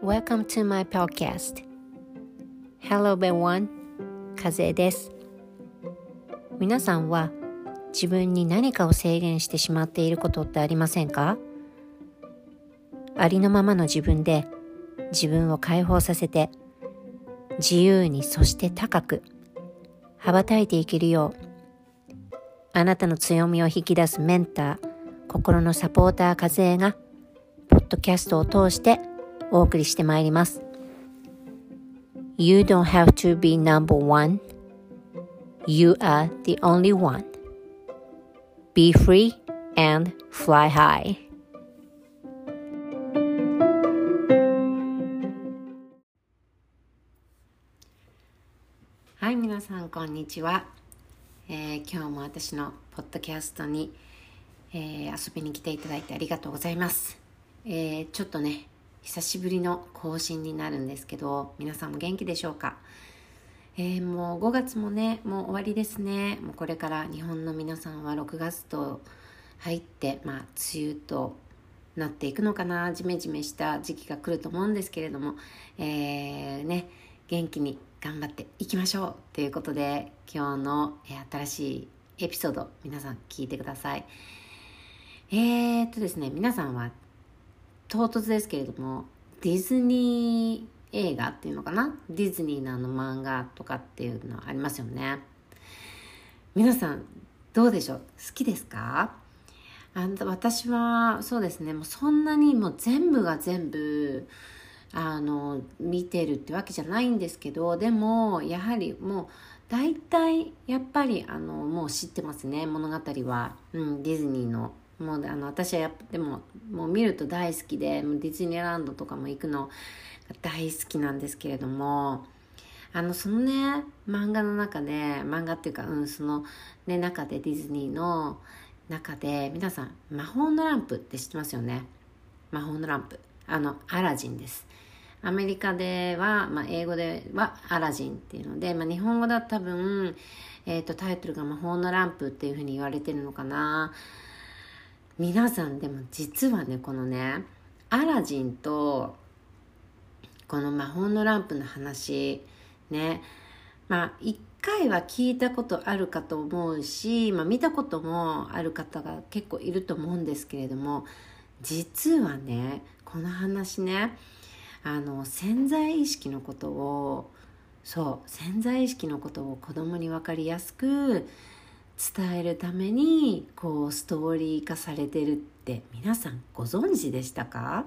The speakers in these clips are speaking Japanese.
Welcome to my podcast. Hello everyone. 風です。皆さんは自分に何かを制限してしまっていることってありませんか？ありのままの自分で自分を解放させて自由にそして高く羽ばたいていけるようあなたの強みを引き出すメンター心のサポーター風がポッドキャストを通してお送りしてまいります You don't have to be number one You are the only one Be free and fly high はい、皆さんこんにちは、えー、今日も私のポッドキャストに、えー、遊びに来ていただいてありがとうございます、えー、ちょっとね久しぶりの更新になるんですけど皆さんも元気でしょうか、えもう5月もねもう終わりですね。もうこれから日本の皆さんは6月と入ってまあ梅雨となっていくのかな。ジメジメした時期が来ると思うんですけれども、えね元気に頑張っていきましょうということで今日の、新しいエピソード皆さん聞いてください。えー、っとですね皆さんは唐突ですけれどもディズニー映画っていうのかな？ディズニーのあの漫画とかっていうのありますよね。皆さんどうでしょう？好きですか？あ私はそうですねもうそんなにもう全部が全部あの見てるってわけじゃないんですけどでもやはりもう大体やっぱりあのもう知ってますね物語は、うん、ディズニーの。もうあの私はやっぱでももう見ると大好きでディズニーランドとかも行くの大好きなんですけれどもあのそのね漫画の中で漫画っていうかうんそのね中でディズニーの中で皆さん魔法のランプって知ってますよね？魔法のランプ。あのアラジンです。アメリカでは、まあ、英語ではアラジンっていうので、まあ、日本語だと多分、えーと、タイトルが魔法のランプっていうふうに言われてるのかな。皆さんでも実はねこのねアラジンとこの魔法のランプの話ねまあ一回は聞いたことあるかと思うし、まあ、見たこともある方が結構いると思うんですけれども実はねこの話ねあの潜在意識のことをそう潜在意識のことを子供に分かりやすく伝えるためにこうストーリー化されてるって皆さんご存知でしたか？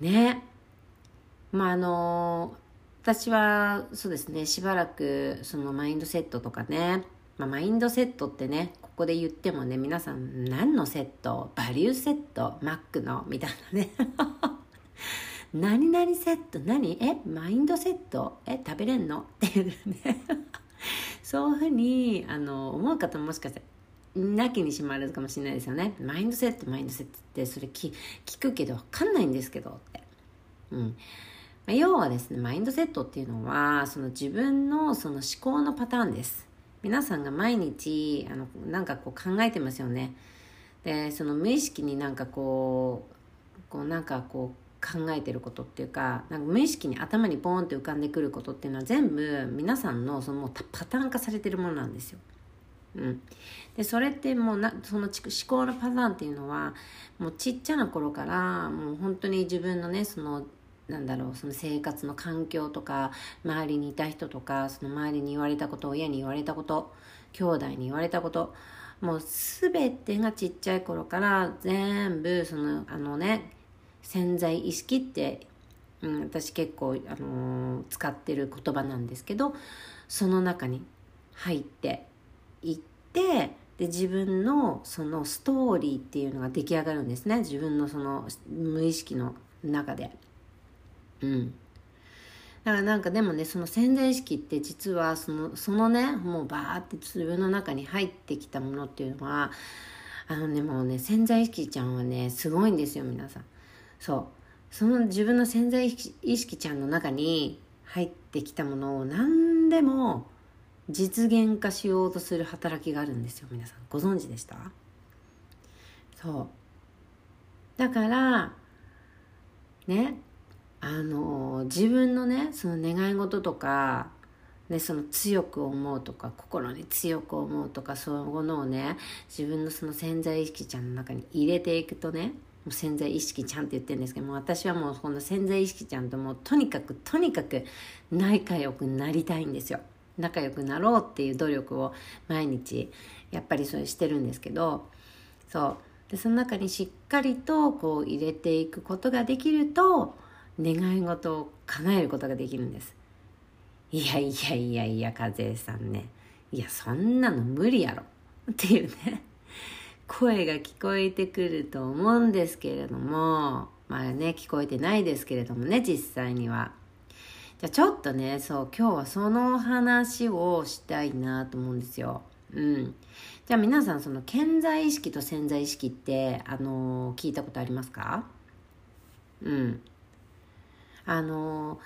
ね。まああの私はそうですねしばらくそのマインドセットとかね、まあ、マインドセットってねここで言ってもね皆さん何のセット？バリューセット？マックの？みたいなね。何々セット？何？え？マインドセット？え？食べれんの？っていうね。そういうふうにあの思う方ももしかしてなきにしまるかもしれないですよね。マインドセット？マインドセットってそれ聞聞くけど分かんないんですけどって。うん。要はですねマインドセットっていうのはその自分のその思考のパターンです。皆さんが毎日あのなんかこう考えてますよねでその無意識になんかこうこうなんかこう考えてることっていうかなんか無意識に頭にポーンって浮かんでくることっていうのは全部皆さんのそのパターン化されてるものなんですよ。うん、でそれってもうなその思考のパターンっていうのはもうちっちゃな頃からもう本当に自分のねそのなんだろうその生活の環境とか周りにいた人とかその周りに言われたこと親に言われたこと兄弟に言われたこともう全てがちっちゃい頃から全部そのあのね潜在意識って、うん、私結構、あのー、使ってる言葉なんですけどその中に入っていってで自分のそのストーリーっていうのが出来上がるんですね自分のその無意識の中で。うん、だからなんかでもねその潜在意識って実はそのそのねもうバーって自分の中に入ってきたものっていうのはあのねもうね潜在意識ちゃんはねすごいんですよ皆さん。そう。その自分の潜在意識ちゃんの中に入ってきたものを何でも実現化しようとする働きがあるんですよ皆さん。ご存知でした？そう。だからねあの自分のねその願い事とかね、その強く思うとか心に強く思うとかそういうものをね自分のその潜在意識ちゃんの中に入れていくとねもう潜在意識ちゃんって言ってるんですけども私はもうこの潜在意識ちゃんともうとにかくとにかく仲良くなりたいんですよ。仲良くなろうっていう努力を毎日やっぱりそれしてるんですけどそう。でその中にしっかりとこう入れていくことができると願い事を叶えることができるんです。いやいやいやいや和江さんね。いやそんなの無理やろ。っていうね。声が聞こえてくると思うんですけれども。まあね聞こえてないですけれどもね実際には。じゃあちょっとねそう今日はその話をしたいなと思うんですよ。うん。じゃあ皆さんその潜在意識と潜在意識ってあのー、聞いたことありますか？うん。あの、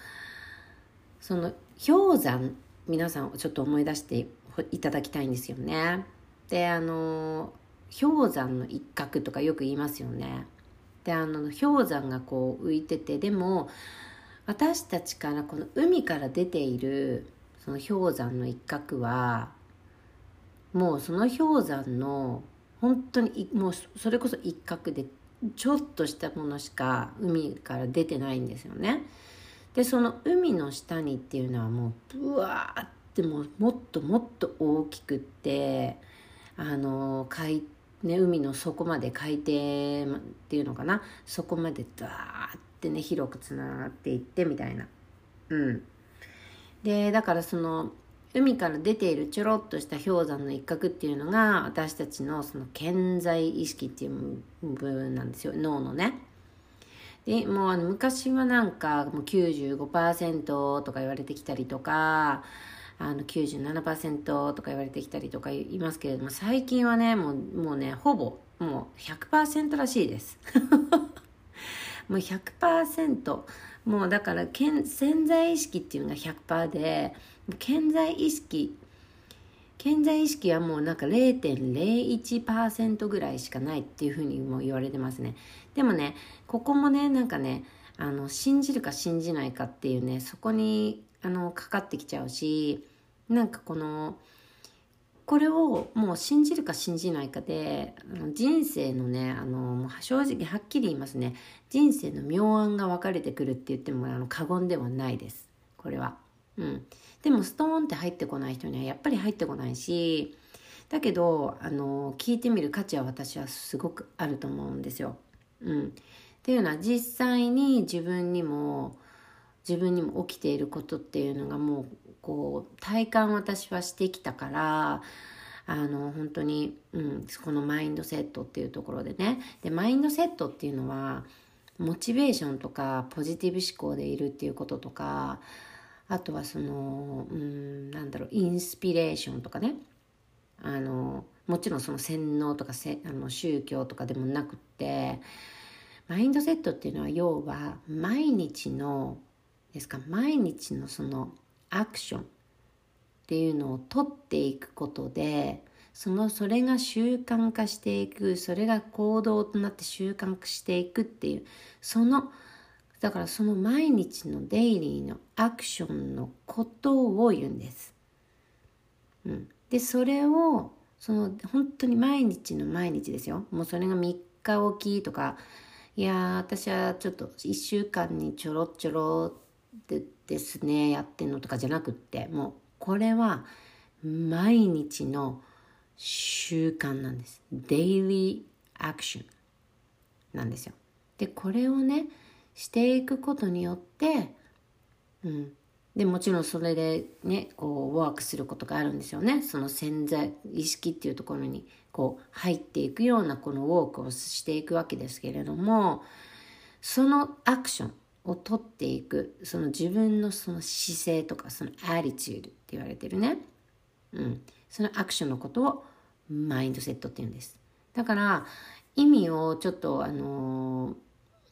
その氷山皆さんちょっと思い出していただきたいんですよね。であの、氷山の一角とかよく言いますよね。であの氷山がこう浮いててでも私たちからこの海から出ているその氷山の一角はもうその氷山の本当にもうそれこそ一角でちょっとしたものしか海から出てないんですよね。でその海の下にっていうのはもうブワーってももっともっと大きくってあの海ね、海の底まで海底っていうのかな？そこまでダーってね広くつながっていってみたいな。うん。でだからその海から出ているちょろっとした氷山の一角っていうのが私たちのその健在意識っていう部分なんですよ脳のね。でもう昔はなんかもう95%とか言われてきたりとかあの97%とか言われてきたりとか言いますけれども最近はねもうもうねほぼもう100%らしいです。もう100%もうだから潜在意識っていうのが100%で潜在意識潜在意識はもうなんか0.01%ぐらいしかないっていうふうにも言われてますね。でもねここもねなんかねあの信じるか信じないかっていうねそこにあのかかってきちゃうしなんかこのこれをもう信じるか信じないかで人生のねあの正直はっきり言いますね人生の妙案が分かれてくるって言ってもあの過言ではないですこれは。うん、でもストーンって入ってこない人にはやっぱり入ってこないしだけどあの聞いてみる価値は私はすごくあると思うんですよ。うん、っていうのは実際に自分にも自分にも起きていることっていうのがもうこう体感私はしてきたからあの本当に、うん、このマインドセットっていうところでね。でマインドセットっていうのはモチベーションとかポジティブ思考でいるっていうこととかあとはそのうんなんだろうインスピレーションとかね。あのもちろんその洗脳とかせあの宗教とかでもなくってマインドセットっていうのは要は毎日のですか毎日のそのアクションっていうのを取っていくことでそのそれが習慣化していくそれが行動となって習慣化していくっていうそのだからその毎日のデイリーのアクションのことを言うんです。うん、でそれをその本当に毎日の毎日ですよもうそれが3日おきとかいや私はちょっと1週間にちょろちょろっでですねやってんのとかじゃなくってもうこれは毎日の習慣なんです。デイリーアクションなんですよ。でこれをねしていくことによって、うん、でもちろんそれでねこうワークすることがあるんですよねその潜在意識っていうところにこう入っていくようなこのウォークをしていくわけですけれどもそのアクションを取っていくその自分のその姿勢とかそのアリチュードって言われてるね、うん、そのアクションのことをマインドセットって言うんです。だから意味をちょっとあの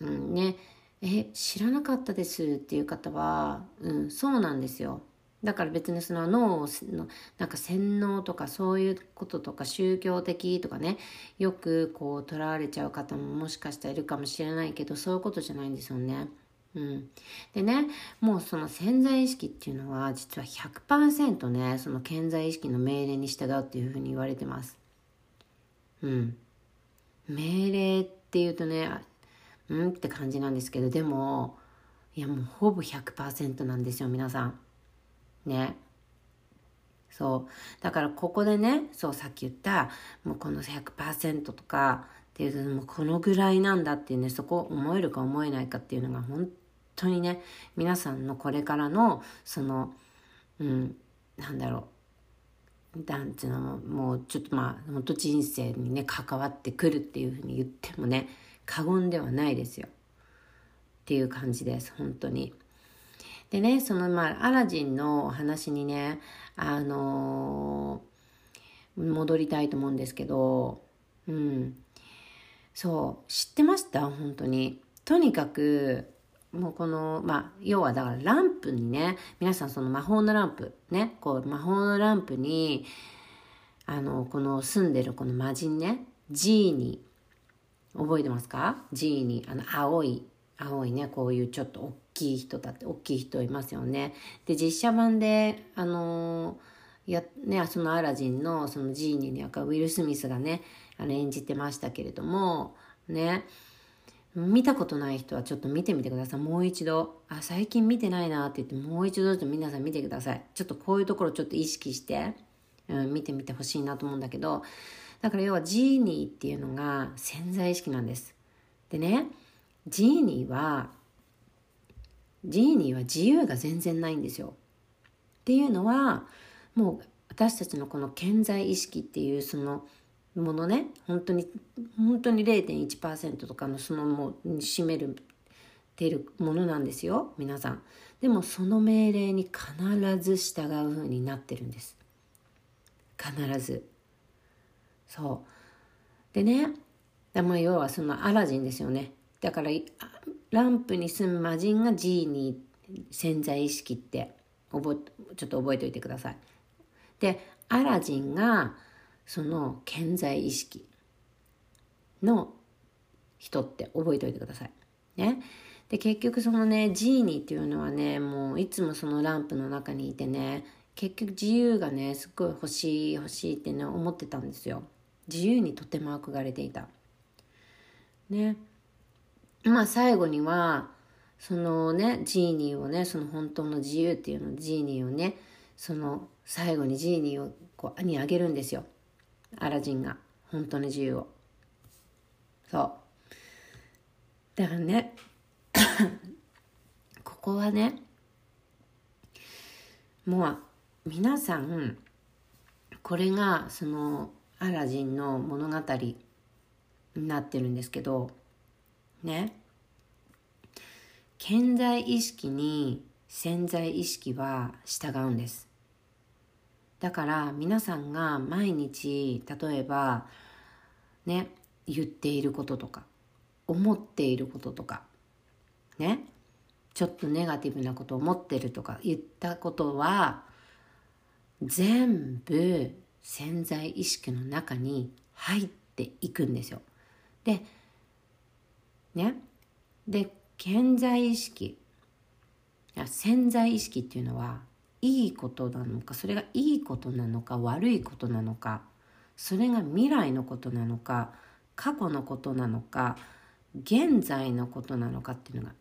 ー、うんね。え知らなかったですっていう方は、うん、そうなんですよ。だから別にその脳のなんか洗脳とかそういうこととか宗教的とかね。よくこうとらわれちゃう方ももしかしたらいるかもしれないけどそういうことじゃないんですよね。うん、でねもうその潜在意識っていうのは実は100%ねその潜在意識の命令に従うっていうふうに言われてます。うん、命令っていうとねうんって感じなんですけどでもいやもうほぼ100%なんですよ皆さん。ね。そうだからここでねそうさっき言ったもうこの100%とかっていうともうこのぐらいなんだっていうねそこを思えるか思えないかっていうのが本当にね皆さんのこれからのそのうんなんだろうなんていうのもうちょっとまあ本当人生にね関わってくるっていうふうに言ってもね過言ではないですよっていう感じです本当に。でね、そのまあ、アラジンの話にね、あのー、戻りたいと思うんですけど、うん。そう、知ってました？本当に。とにかく、もうこの、まあ、要はだからランプにね、皆さんその魔法のランプ、ね、こう魔法のランプに、あの、この住んでるこの魔人ね、ジーニー、覚えてますか？ジーニー、あの、青い、青いね、こういうちょっと大きい人だって大きい人いますよね。で実写版であのやねそのアラジンのそのジーニーの役ウィル・スミスがねあの演じてましたけれどもね見たことない人はちょっと見てみてください。もう一度。あ、最近見てないなって言って、もう一度ちょっと皆さん見てください。ちょっとこういうところちょっと意識して、うん、見てみてほしいなと思うんだけど、だから要はジーニーっていうのが潜在意識なんです。でね、ジーニーはジーニーは自由が全然ないんですよ。っていうのはもう私たちのこの健在意識っていうそのものね本当に本当に0.1%とかのそのもう占めるてるものなんですよ皆さん。でもその命令に必ず従う風になってるんです。必ず。そう。でね、でも要はそのアラジンですよね。だからランプに住む魔人がジーニー潜在意識って覚ちょっと覚えておいてください。でアラジンがその潜在意識の人って覚えておいてください。ね。で結局そのねジーニーっていうのはねもういつもそのランプの中にいてね結局自由がねすっごい欲しい欲しいってね思ってたんですよ。自由にとても憧れていた。ね。まあ最後には、そのね、ジーニーをね、その本当の自由っていうの、ジーニーをね、その最後にジーニーをこう、にあげるんですよ。アラジンが。本当の自由を。そう。だからね、ここはね、もう皆さん、これがそのアラジンの物語になってるんですけど、ね潜在意識に潜在意識は従うんですだから皆さんが毎日例えばね言っていることとか思っていることとかねちょっとネガティブなことを思ってるとか言ったことは全部潜在意識の中に入っていくんですよ。でねで潜在意識潜在意識っていうのはいいことなのかそれがいいことなのか悪いことなのかそれが未来のことなのか過去のことなのか現在のことなのかっていうのが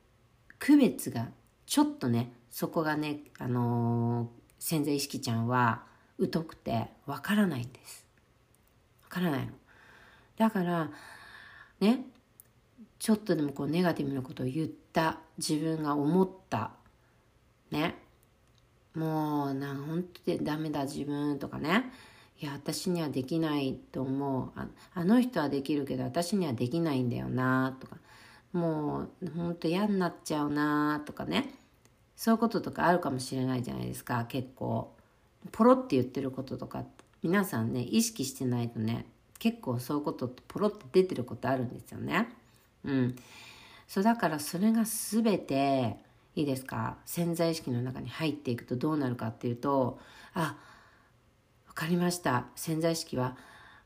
区別がちょっとねそこがね、あのー、潜在意識ちゃんは疎くてわからないんです。わからないの。だからねちょっとでもこうネガティブなことを言った自分が思ったねもうなん本当にダメだ自分とかね。いや私にはできないと思う。ああの人はできるけど私にはできないんだよなとか。もう本当嫌になっちゃうなとかね。そういうこととかあるかもしれないじゃないですか結構。ポロって言ってることとか皆さんね意識してないとね結構そういうことってポロって出てることあるんですよね。うん。そうだからそれが全ていいですか？潜在意識の中に入っていくとどうなるかっていうとあ分かりました。潜在意識は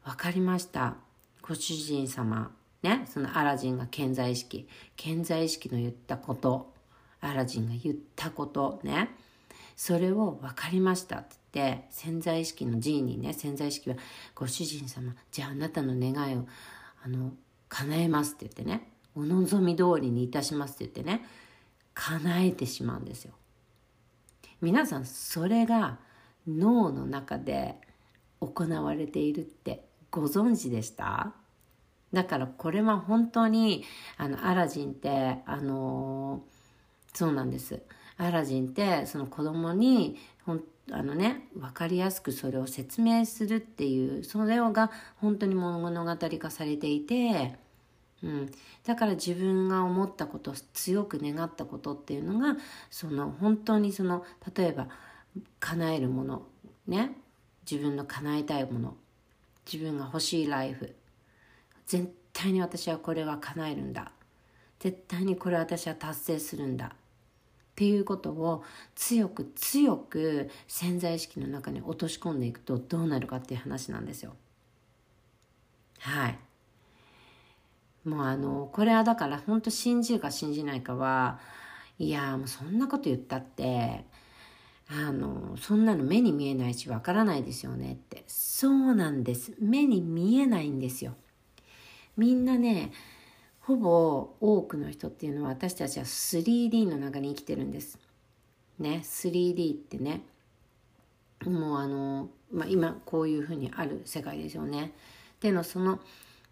分かりました。ご主人様ね？そのアラジンが潜在意識。潜在意識の言ったこと。アラジンが言ったことね？それを分かりましたって言って潜在意識のジーニーね潜在意識はご主人様じゃああなたの願いをあの叶えますって言ってねお望み通りにいたしますって言ってね叶えてしまうんですよ。皆さんそれが脳の中で行われているってご存知でした？だからこれは本当にあのアラジンってあのそうなんです。アラジンってその子供にほんあのね分かりやすくそれを説明するっていうそれが本当に物語化されていて、うん、だから自分が思ったこと強く願ったことっていうのがその本当にその例えば叶えるものね。自分の叶えたいもの。自分が欲しいライフ。絶対に私はこれは叶えるんだ。絶対にこれ私は達成するんだ。っていうことを強く強く潜在意識の中に落とし込んでいくとどうなるかっていう話なんですよ。はい。もうあのこれはだから本当信じるか信じないかはいやもうそんなこと言ったってあのそんなの目に見えないしわからないですよねって。そうなんです。目に見えないんですよ。みんなねほぼ多くの人っていうのは私たちは 3D の中に生きてるんです。ね 3D ってね。もうあの、まあ、今こういうふうにある世界ですよね。でのその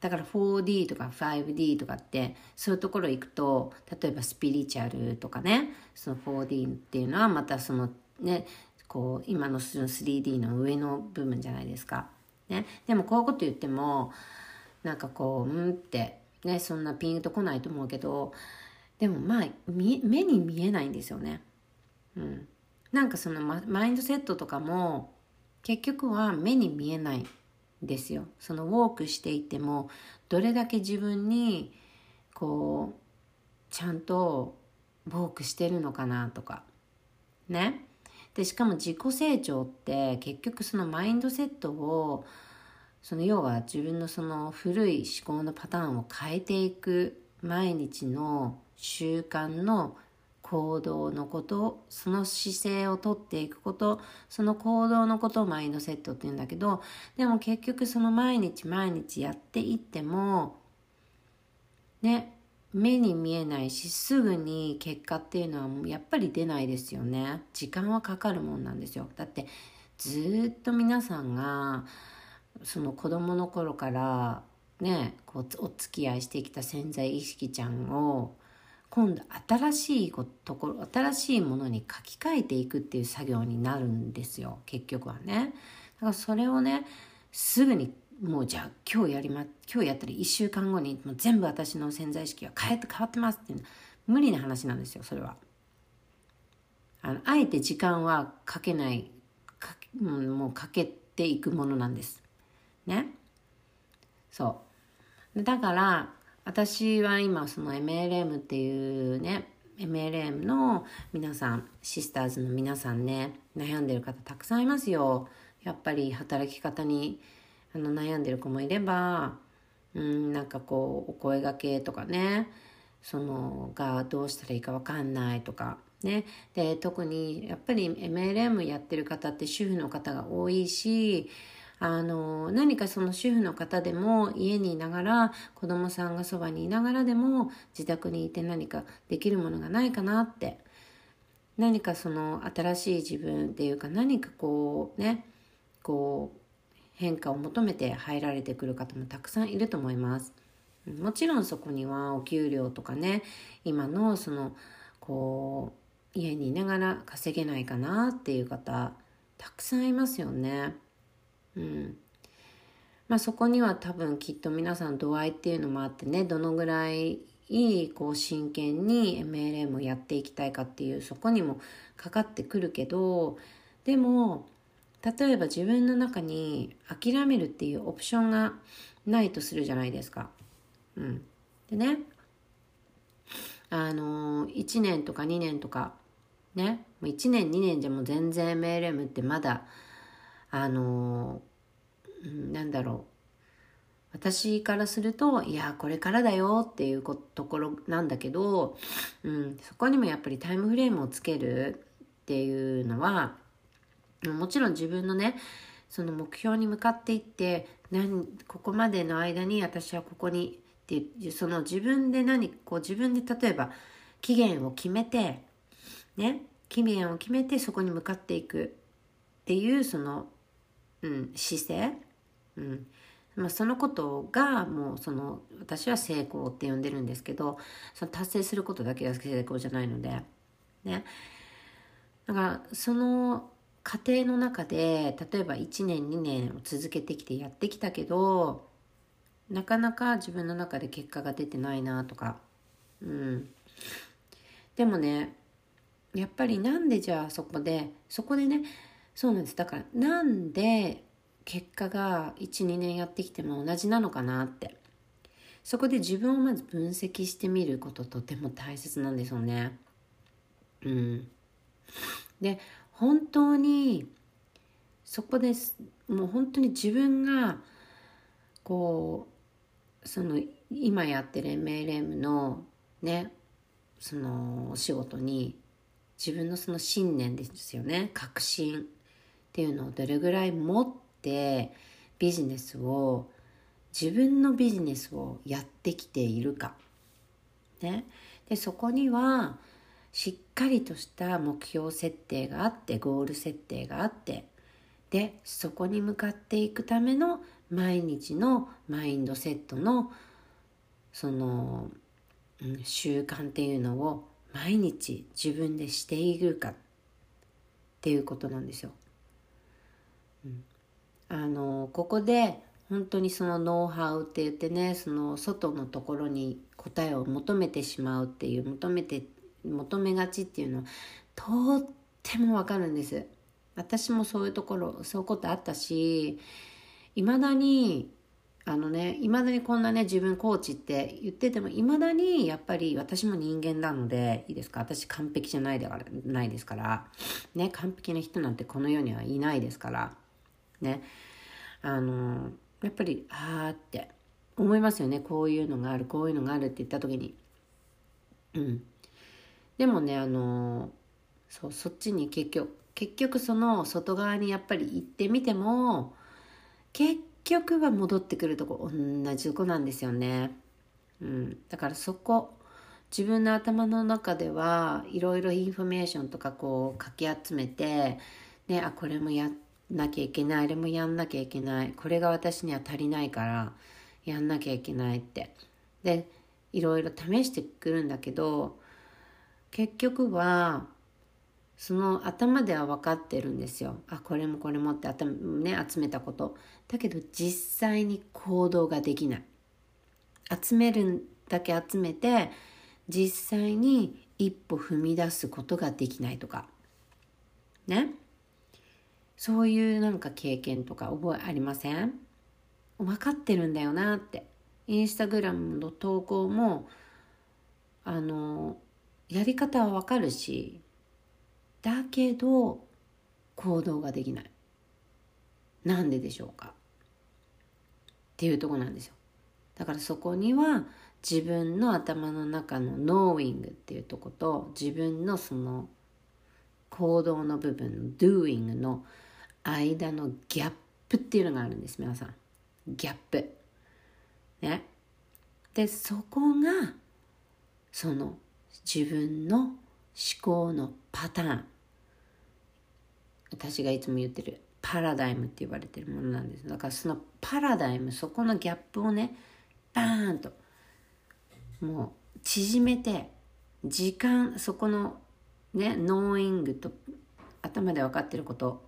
だから 4D とか 5D とかってそういうところ行くと例えばスピリチュアルとかねその 4D っていうのはまたそのねこう今の 3D の上の部分じゃないですか。ね、でもこういうこと言ってもなんかこううんってねそんなピンとこないと思うけどでもまあ目に見えないんですよね。うん、なんかそのマインドセットとかも結局は目に見えないですよ。そのウォークしていてもどれだけ自分にこうちゃんとウォークしてるのかなとかねでしかも自己成長って結局そのマインドセットをその要は自分のその古い思考のパターンを変えていく毎日の習慣の行動のことその姿勢をとっていくことその行動のことをマインドセットって言うんだけどでも結局その毎日毎日やっていってもね目に見えないしすぐに結果っていうのはやっぱり出ないですよね。時間はかかるもんなんですよ。だってずっと皆さんがその子供の頃からねこうお付き合いしてきた潜在意識ちゃんを今度新しいところ新しいものに書き換えていくっていう作業になるんですよ。結局はね。だからそれをねすぐにもうじゃあ今日やりま今日やったら1週間後にもう全部私の潜在意識が変えて変わってますっていう無理な話なんですよそれは。あのあえて時間はかけないかもうかけていくものなんです。ね。そう。だから私は今その MLM っていうね MLM の皆さんシスターズの皆さんね悩んでる方たくさんいますよ。やっぱり働き方にあの悩んでる子もいればうんなんかこうお声がけとかねそのがどうしたらいいか分かんないとかね。で特にやっぱり MLM やってる方って主婦の方が多いしあの何かその主婦の方でも家にいながら子供さんがそばにいながらでも自宅にいて何かできるものがないかなって何かその新しい自分っていうか何かこうねこう変化を求めて入られてくる方もたくさんいると思います。もちろんそこにはお給料とかね今のそのこう家にいながら稼げないかなっていう方たくさんいますよね。うん。まあそこには多分きっと皆さん度合いっていうのもあってねどのぐらいいいこう真剣に MLM をやっていきたいかっていうそこにもかかってくるけどでも例えば自分の中に諦めるっていうオプションがないとするじゃないですか。うん。でね、あの1年とか2年とかね1年2年じゃもう全然 MLM ってまだあのなんだろう。私からするといやこれからだよっていうところなんだけど、うん、そこにもやっぱりタイムフレームをつけるっていうのはもちろん自分のねその目標に向かっていって何ここまでの間に私はここにっていうその自分で何こう自分で例えば期限を決めてね期限を決めてそこに向かっていくっていうその、うん、姿勢、うん。まあ、そのことがもうその私は成功って呼んでるんですけどその達成することだけが成功じゃないので。ね。だからその過程の中で例えば1年2年を続けてきてやってきたけどなかなか自分の中で結果が出てないなとか。うん。でもねやっぱりなんでじゃあそこでそこでねそうなんです。だからなんで結果が12年やってきても同じなのかなって。そこで自分をまず分析してみることとても大切なんですよね。うん。で本当にそこですもう本当に自分がこうその今やってる MLM のねそのお仕事に自分のその信念ですよね。確信っていうのをどれぐらい持ってビジネスを自分のビジネスをやってきているか、ね、でそこにはしっかりとした目標設定があってゴール設定があって。でそこに向かっていくための毎日のマインドセットのその、うん、習慣っていうのを毎日自分でしているかっていうことなんですよ。うん、あのここで本当にそのノウハウって言ってねその外のところに答えを求めてしまうっていう求めて求めがちっていうのとってもわかるんです。私もそういうところそういうことあったしいまだにあのねいまだにこんなね自分コーチって言っててもいまだにやっぱり私も人間なのでいいですか？私完璧じゃないでからないですから。ね完璧な人なんてこの世にはいないですから。ね。あのやっぱりああって思いますよね。こういうのがあるこういうのがあるって言った時に。うん。でもねあのそうそっちに結局結局その外側にやっぱり行ってみても結局は戻ってくるとこ同じとこなんですよね。うん、だからそこ自分の頭の中ではいろいろインフォメーションとかこうかき集めて、ね、あこれもやんなきゃいけない。あれもやんなきゃいけない。これが私には足りないからやんなきゃいけないって。でいろいろ試してくるんだけど結局はその頭では分かってるんですよ。あこれもこれもって頭、ね、集めたこと。だけど実際に行動ができない。集めるだけ集めて実際に一歩踏み出すことができないとか。ね？そういうなんか経験とか覚えありません？分かってるんだよなって。インスタグラムの投稿もあのやり方はわかるしだけど行動ができない。なんででしょうか？っていうとこなんですよ。だからそこには自分の頭の中のノーイングっていうとこと自分のその行動の部分の doing の間のギャップっていうのがあるんです皆さん。ギャップ。ね。でそこがその自分の思考のパターン。私がいつも言ってるパラダイムって言われてるものなんです。だからそのパラダイムそこのギャップをねバーンともう縮めて時間そこのねノーイングと頭で分かってること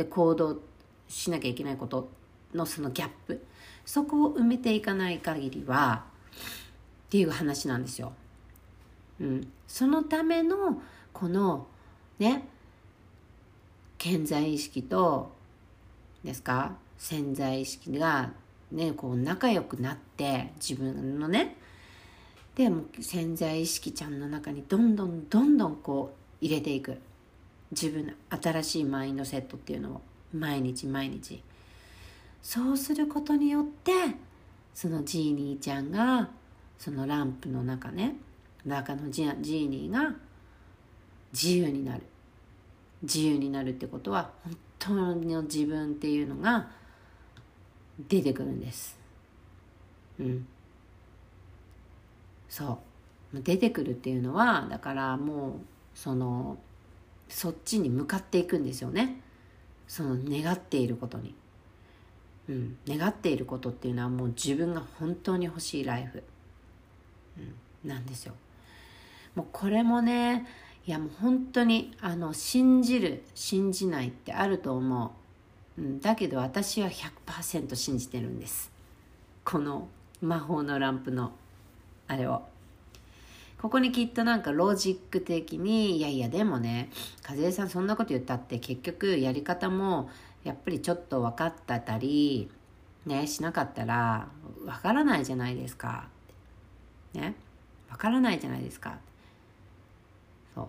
で行動しなきゃいけないことのそのギャップ。そこを埋めていかない限りはっていう話なんですよ。うん、そのためのこのね健在意識とですか潜在意識がねこう仲良くなって自分のねでも潜在意識ちゃんの中にどんどんどんどんこう入れていく。自分の新しいマインドセットっていうのを毎日毎日。そうすることによってそのジーニーちゃんがそのランプの中ね中のジーニーが自由になる。自由になるってことは本当の自分っていうのが出てくるんです。うん。そう。出てくるっていうのはだからもうそのそっちに向かっていくんですよね。その願っていることに、うん、願っていることっていうのはもう自分が本当に欲しいライフ、うん、なんですよ。もうこれもねいやもう本当にあの信じる信じないってあると思う、うん、だけど私は100%信じてるんです。この魔法のランプのあれを。ここにきっとなんかロジック的にいやいやでもね和江さんそんなこと言ったって結局やり方もやっぱりちょっと分かったたりねしなかったら分からないじゃないですか。ね分からないじゃないですか。そ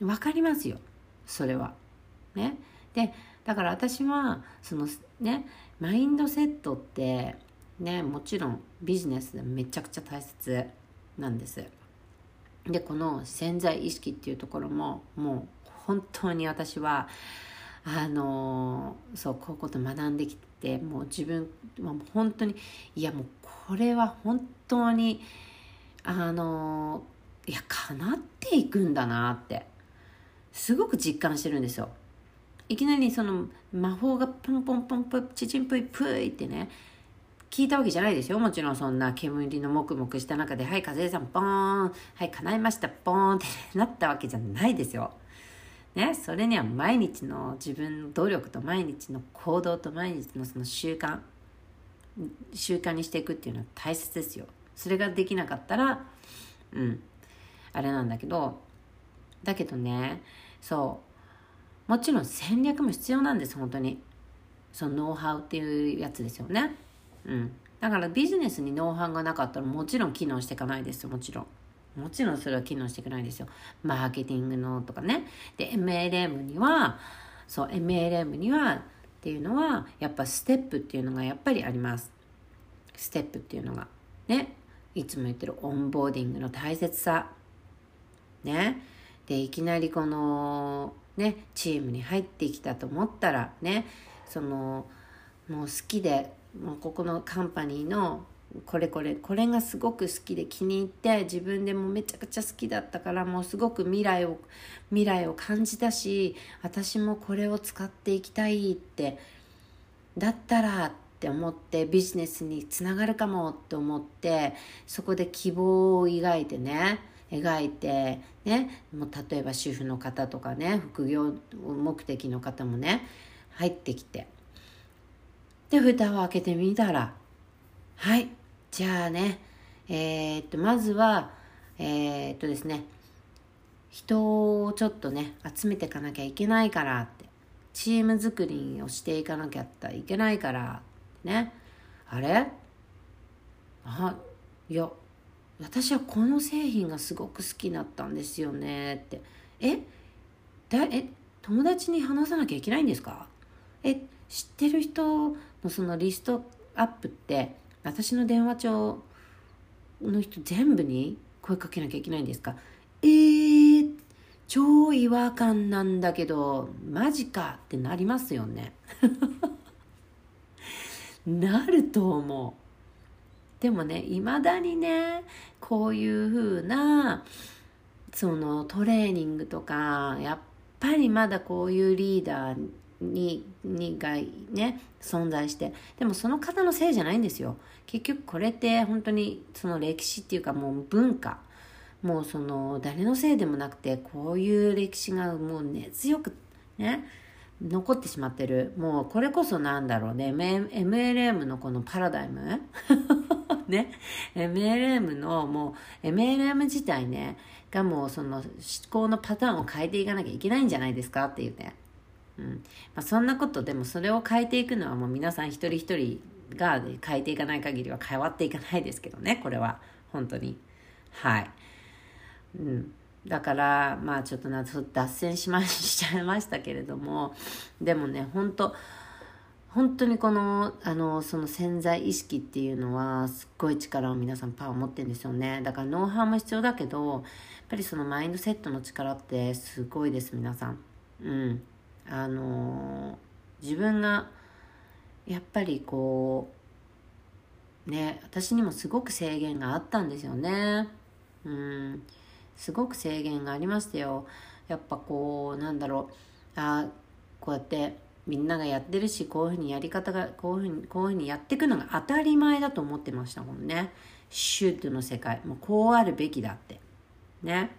う。分かりますよ。それは。ね。でだから私はそのねマインドセットってねもちろんビジネスでめちゃくちゃ大切なんです。でこの潜在意識っていうところももう本当に私はあのそうこういうこと学んできてもう自分もう本当にいやもうこれは本当にあのいや叶っていくんだなってすごく実感してるんですよ。いきなりその魔法がポンポンポンポンチチンプイプイってね聞いたわけじゃないですよ。もちろんそんな煙のもくもくした中で、はい、風さん、ポーン、はい、叶いました、ポーンってなったわけじゃないですよ。ね、それには毎日の自分の努力と毎日の行動と毎日のその習慣、習慣にしていくっていうのは大切ですよ。それができなかったら、うん、あれなんだけど、だけどね、そう、もちろん戦略も必要なんです、本当に。そのノウハウっていうやつですよね。うん。だからビジネスにノウハウがなかったらもちろん機能していかないです、もちろん。もちろんそれは機能していかないですよ。マーケティングのとかね。で、MLM には、そう、MLM にはっていうのは、やっぱステップっていうのがやっぱりあります。ステップっていうのが。ね。いつも言ってるオンボーディングの大切さ。ね。で、いきなりこの、ね、チームに入ってきたと思ったら、ね、その、もう好きでもうここのカンパニーのこれこれこれがすごく好きで気に入って自分でもめちゃくちゃ好きだったからもうすごく未来を未来を感じたし私もこれを使っていきたいってだったらって思ってビジネスにつながるかもって思ってそこで希望を描いてね描いてねもう例えば主婦の方とかね副業目的の方もね入ってきて。で、蓋を開けてみたら、はい、じゃあね、えー、っと、まずは、えー、っとですね、人をちょっとね、集めていかなきゃいけないからって、チーム作りをしていかなきゃいけないから、ね、あれ？あ、いや、私はこの製品がすごく好きだったんですよねって。え？だえ？友達に話さなきゃいけないんですか？え？知ってる人のそのリストアップって私の電話帳の人全部に声かけなきゃいけないんですか？えー、超違和感なんだけどマジかってなりますよね。なると思う。でもねいまだにねこういう風なそのトレーニングとかやっぱりまだこういうリーダーににがね存在して。でもその方のせいじゃないんですよ。結局これって本当にその歴史っていうかもう文化。もうその誰のせいでもなくてこういう歴史がもう根強くね残ってしまってる。もうこれこそなんだろうね。MLM のこのパラダイム。ね。MLM のもう MLM 自体ねがもうその思考のパターンを変えていかなきゃいけないんじゃないですかっていうね。うんまあ、そんなことでもそれを変えていくのはもう皆さん一人一人が変えていかない限りは変わっていかないですけどねこれは本当にはい。うん。だから、まあちょっとな、脱線しま、しちゃいましたけれども、でもね、本当本当にこの、あの、その潜在意識っていうのは、すっごい力を皆さんパワーを持ってるんですよね。だからノウハウも必要だけど、やっぱりそのマインドセットの力ってすごいです、皆さん。うん。あの、自分が、やっぱりこう、ね、私にもすごく制限があったんですよね。うん。すごく制限がありましたよ。やっぱこう、なんだろう。あこうやって、みんながやってるしこういうふうにやり方がこういうふうにこういうふうにやっていくのが当たり前だと思ってましたもんねシュートの世界もうこうあるべきだってね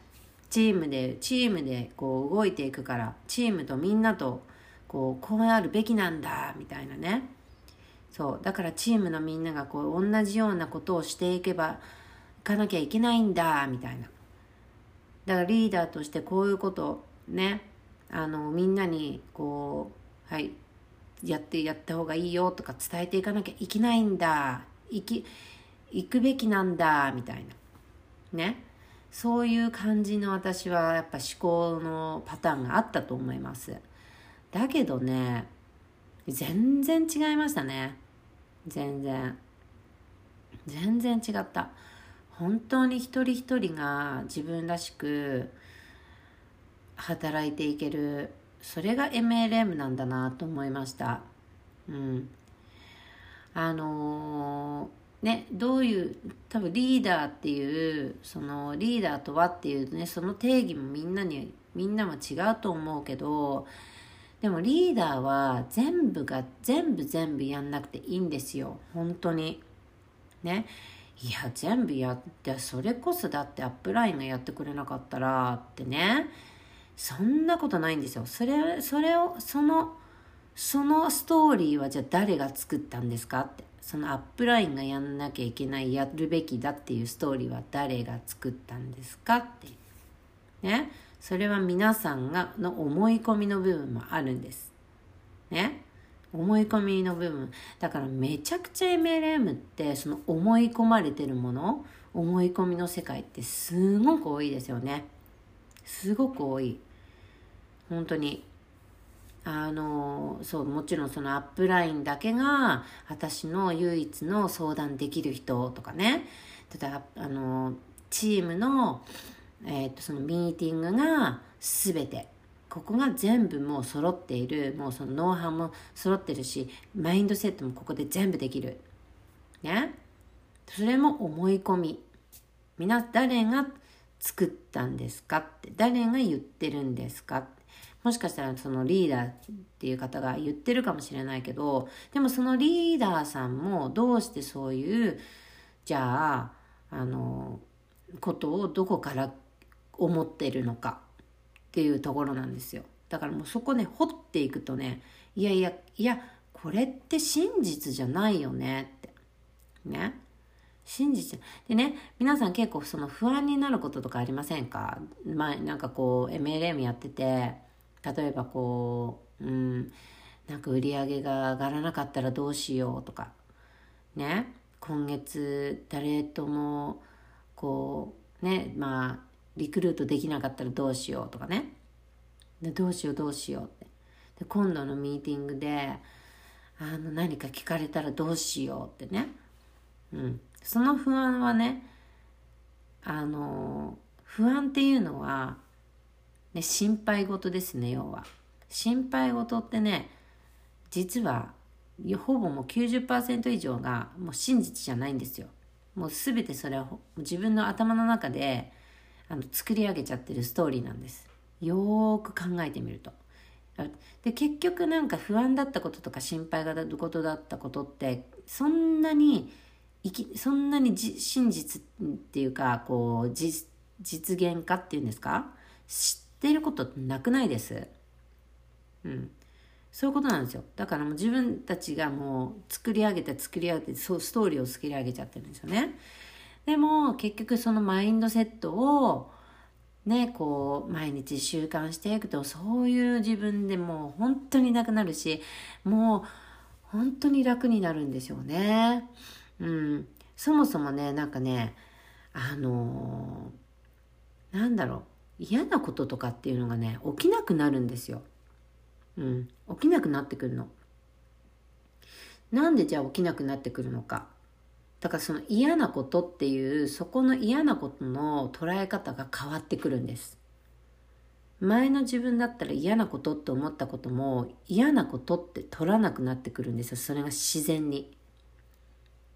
チームでチームでこう動いていくからチームとみんなとこうこうあるべきなんだみたいなね。そう。だからチームのみんながこう同じようなことをしていけばいかなきゃいけないんだみたいな。だからリーダーとしてこういうことねあのみんなにこうはい、やってやった方がいいよとか伝えていかなきゃいけないんだ行き行くべきなんだみたいな。ね。そういう感じの私はやっぱ思考のパターンがあったと思います。だけどね全然違いましたね。全然。全然違った。本当に一人一人が自分らしく働いていける。それが MLM なんだなと思いました。うん。あのー、ね、どういう、多分リーダーっていう、そのリーダーとはっていうね、その定義もみんなに、みんなも違うと思うけど、でもリーダーは全部が全部全部やんなくていいんですよ。本当に。ね。いや、全部やって、それこそだってアップラインがやってくれなかったらってね。そんなことないんですよ。それ、それを、その、そのストーリーはじゃあ誰が作ったんですかって。そのアップラインがやんなきゃいけない、やるべきだっていうストーリーは誰が作ったんですかっていう。ね。それは皆さんが、の思い込みの部分もあるんです。ね。思い込みの部分。だからめちゃくちゃ MLM ってその思い込まれてるもの、思い込みの世界ってすごく多いですよね。すごく多い。本当にあのそうもちろんそのアップラインだけが私の唯一の相談できる人とかね。例えばあのチームの,、えーと、そのミーティングが全て。ここが全部もう揃っている。もうそのノウハウも揃ってるしマインドセットもここで全部できる。ね。それも思い込み。みな誰が作ったんですかって。誰が言ってるんですかって。もしかしたらそのリーダーっていう方が言ってるかもしれないけど、でもそのリーダーさんもどうしてそういう、じゃあ、あの、ことをどこから思ってるのかっていうところなんですよ。だからもうそこね、掘っていくとね、いやいや、いや、これって真実じゃないよねって。ね。真実でね、皆さん結構その不安になることとかありませんか？まあ、なんかこう、MLM やってて、例えばこう、うん、なんか売り上げが上がらなかったらどうしようとか、ね、今月誰ともこう、ね、まあ、リクルートできなかったらどうしようとかね。でどうしようどうしようって。で、今度のミーティングで、あの、何か聞かれたらどうしようってね。うん。その不安はね、あの、不安っていうのは、ね、心配事ですね、要は。心配事ってね、実は、ほぼもう90%以上がもう真実じゃないんですよ。もう全てそれは自分の頭の中であの作り上げちゃってるストーリーなんです。よーく考えてみると。で結局なんか不安だったこととか心配がことだったことってそんなにいきそんなに真実っていうかこう実現化っていうんですか？知ていることなくないです。うん。そういうことなんですよ。だからもう自分たちがもう作り上げて作り上げて、そうストーリーを作り上げちゃってるんですよね。でも結局そのマインドセットをね、こう毎日習慣していくとそういう自分でもう本当になくなるし、もう本当に楽になるんですよね。うん。そもそもね、なんかね、あのー、なんだろう嫌なこととかっていうのがね起きなくなるんですよ。うん、起きなくなってくるの。なんでじゃあ起きなくなってくるのか。だからその嫌なことっていうそこの嫌なことの捉え方が変わってくるんです。前の自分だったら嫌なことって思ったことも嫌なことって取らなくなってくるんですよ。それが自然に。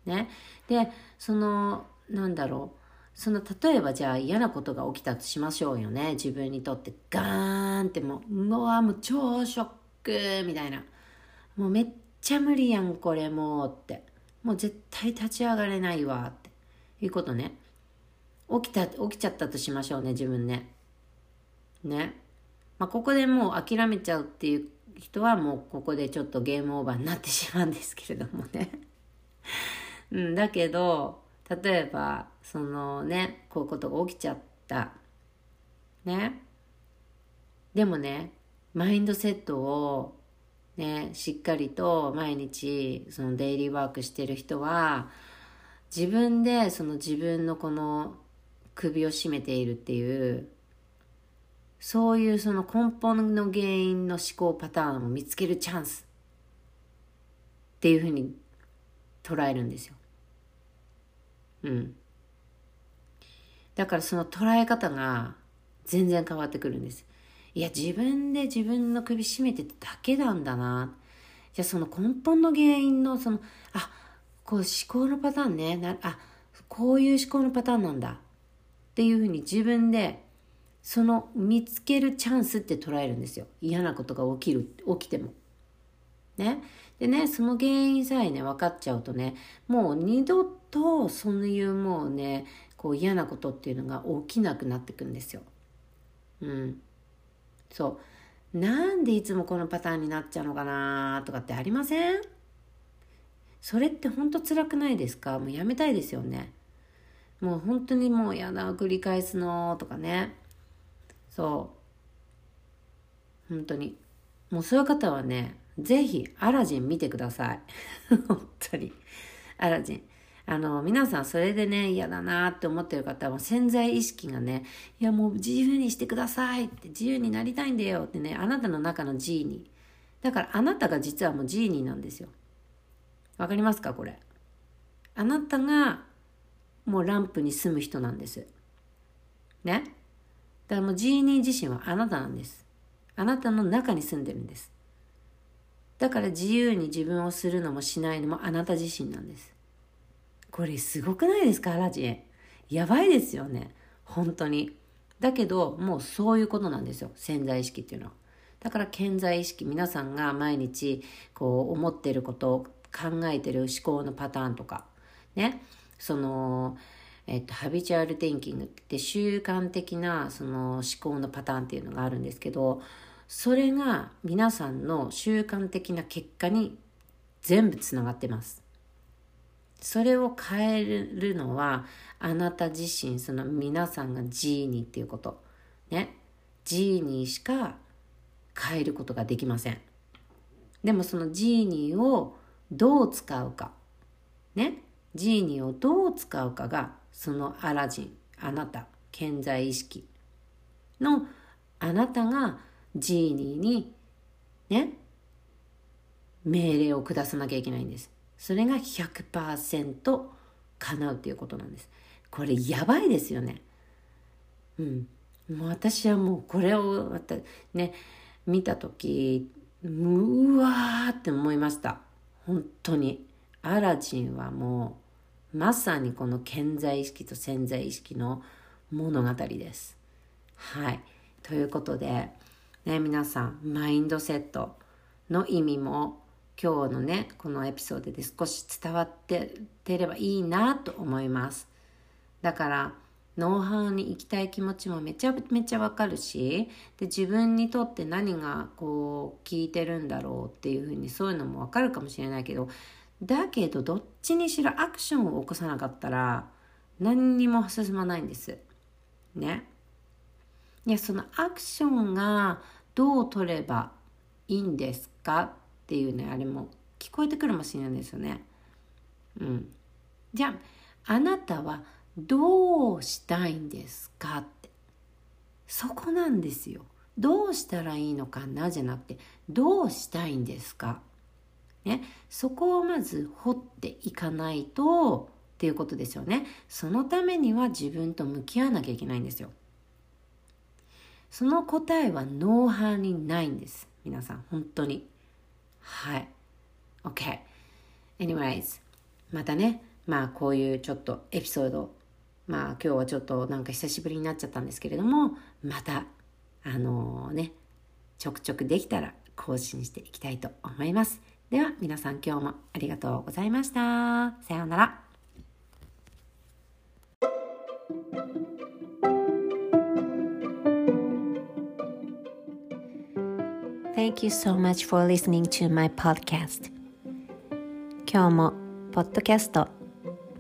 ね。で、その、なんだろう。その例えばじゃあ嫌なことが起きたとしましょうよね。自分にとってガーンってもううわもう超ショックみたいな。もうめっちゃ無理やんこれもうって。もう絶対立ち上がれないわって。いうことね。起きた起きちゃったとしましょうね自分ね。ね。まあここでもう諦めちゃうっていう人はもうここでちょっとゲームオーバーになってしまうんですけれどもね。うんだけど例えばそのねこういうことが起きちゃったねでもねマインドセットをねしっかりと毎日そのデイリーワークしてる人は自分でその自分のこの首を絞めているっていうそういうその根本の原因の思考パターンを見つけるチャンスっていうふうに捉えるんですよ。うん。だからその捉え方が全然変わってくるんです。いや、自分で自分の首絞めてただけなんだな。じゃあその根本の原因のその、あ、こう思考のパターンね。なあ、こういう思考のパターンなんだ。っていうふうに自分でその見つけるチャンスって捉えるんですよ。嫌なことが起きる、起きても。ね。でね、その原因さえね、分かっちゃうとね、もう二度とそういうもうね、こう嫌なことっていうのが起きなくなってくんですよ。うん。そう。なんでいつもこのパターンになっちゃうのかなとかってありません？それって本当辛くないですか？もうやめたいですよね。もう本当にもう嫌な繰り返すのとかね。そう。本当に。もうそういう方はね、ぜひ、アラジン見てください。本当に。アラジン。あの、皆さんそれでね、嫌だなって思ってる方は潜在意識がね、いやもう自由にしてくださいって、自由になりたいんだよってね、あなたの中のジーニー。だからあなたが実はもうジーニーなんですよ。わかりますかこれ。あなたがもうランプに住む人なんです。ね。だからもうジーニー自身はあなたなんです。あなたの中に住んでるんです。だから自由に自分をするのもしないのもあなた自身なんです。これすごくないですかアラジン。やばいですよね。本当に。だけど、もうそういうことなんですよ。潜在意識っていうのは。だから潜在意識、皆さんが毎日こう思ってることを考えてる思考のパターンとか、ね。その、えっと、ハビチュアルテンキングって習慣的なその思考のパターンっていうのがあるんですけど、それが皆さんの習慣的な結果に全部つながってます。それを変えるのはあなた自身、その皆さんがジーニーっていうこと。ね。ジーニーしか変えることができません。でもそのジーニーをどう使うか。ね。ジーニーをどう使うかがそのアラジン、あなた、健在意識のあなたがジーニーにね、命令を下さなきゃいけないんです。それが100%叶うっていうことなんです。これやばいですよね。うん。もう私はもうこれをまたね、見た時、うわーって思いました。本当に。アラジンはもう、まさにこの潜在意識と潜在意識の物語です。はい。ということで、ね、皆さん、マインドセットの意味も今日のね、このエピソードで少し伝わっててればいいなと思います。だから、ノウハウに行きたい気持ちもめちゃめちゃわかるし、で、自分にとって何がこう、効いてるんだろうっていうふうにそういうのもわかるかもしれないけど、だけど、どっちにしろアクションを起こさなかったら、何にも進まないんです。ね。いや、そのアクションがどう取ればいいんですか？っていうね、あれも聞こえてくるマシンなんですよね。うん。じゃあ、あなたはどうしたいんですか？って。そこなんですよ。どうしたらいいのかな？じゃなくてどうしたいんですか？ね。そこをまず掘っていかないとっていうことですよね。そのためには自分と向き合わなきゃいけないんですよ。その答えはノーハーにないんです。皆さん本当に。はい。OK anyways またね。まあこういうちょっとエピソード。まあ今日はちょっとなんか久しぶりになっちゃったんですけれども。またあのー、ね。ちょくちょくできたら更新していきたいと思います。では皆さん今日もありがとうございました。さようなら。Thank you so much for listening to my podcast. 今日もポッドキャスト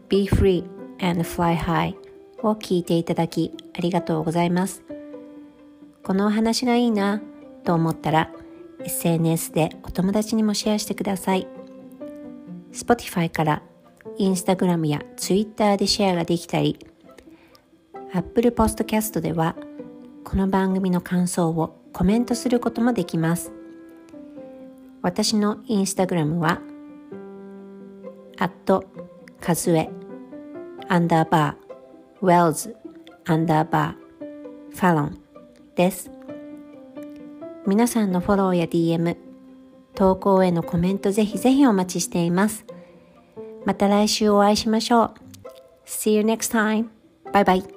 Be Free and Fly High を聞いていただきありがとうございます。このお話がいいなと思ったら SNS でお友達にもシェアしてください。Spotify から Instagram や Twitter でシェアができたり Apple Podcast ではこの番組の感想をコメントすることもできます。私のインスタグラムは、アットカズエアンダーバーウェルズアンダーバーファロンです。皆さんのフォローや DM、投稿へのコメントぜひぜひお待ちしています。また来週お会いしましょう。See you next time. Bye bye.